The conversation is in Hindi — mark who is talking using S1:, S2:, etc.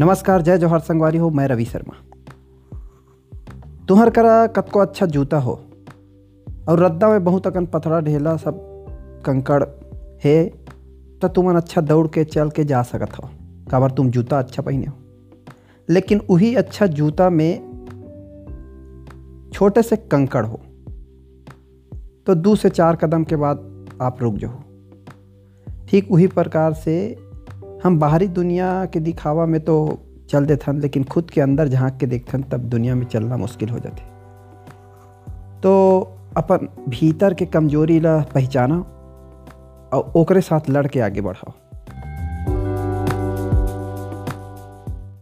S1: नमस्कार, जय जौहर संगवारी हो, मैं रवि शर्मा। तुहर करा कतको अच्छा जूता हो, और रद्दा में बहुत अकन पथरा ढेला सब कंकड़ है तो तुमन अच्छा दौड़ के, चल के जा सकत हो, काबर तुम जूता अच्छा पहने हो। लेकिन वही अच्छा जूता में छोटे से कंकड़ हो तो दो से चार कदम के बाद आप रुक जाओ। ठीक वही प्रकार से हम बाहरी दुनिया के दिखावा में तो चल हन लेकिन खुद के अंदर झाँक के देखते तब दुनिया में चलना मुश्किल हो जाते तो अपन भीतर के कमज़ोरी ला पहचाना और ओकरे साथ लड़ के आगे बढ़ाओ।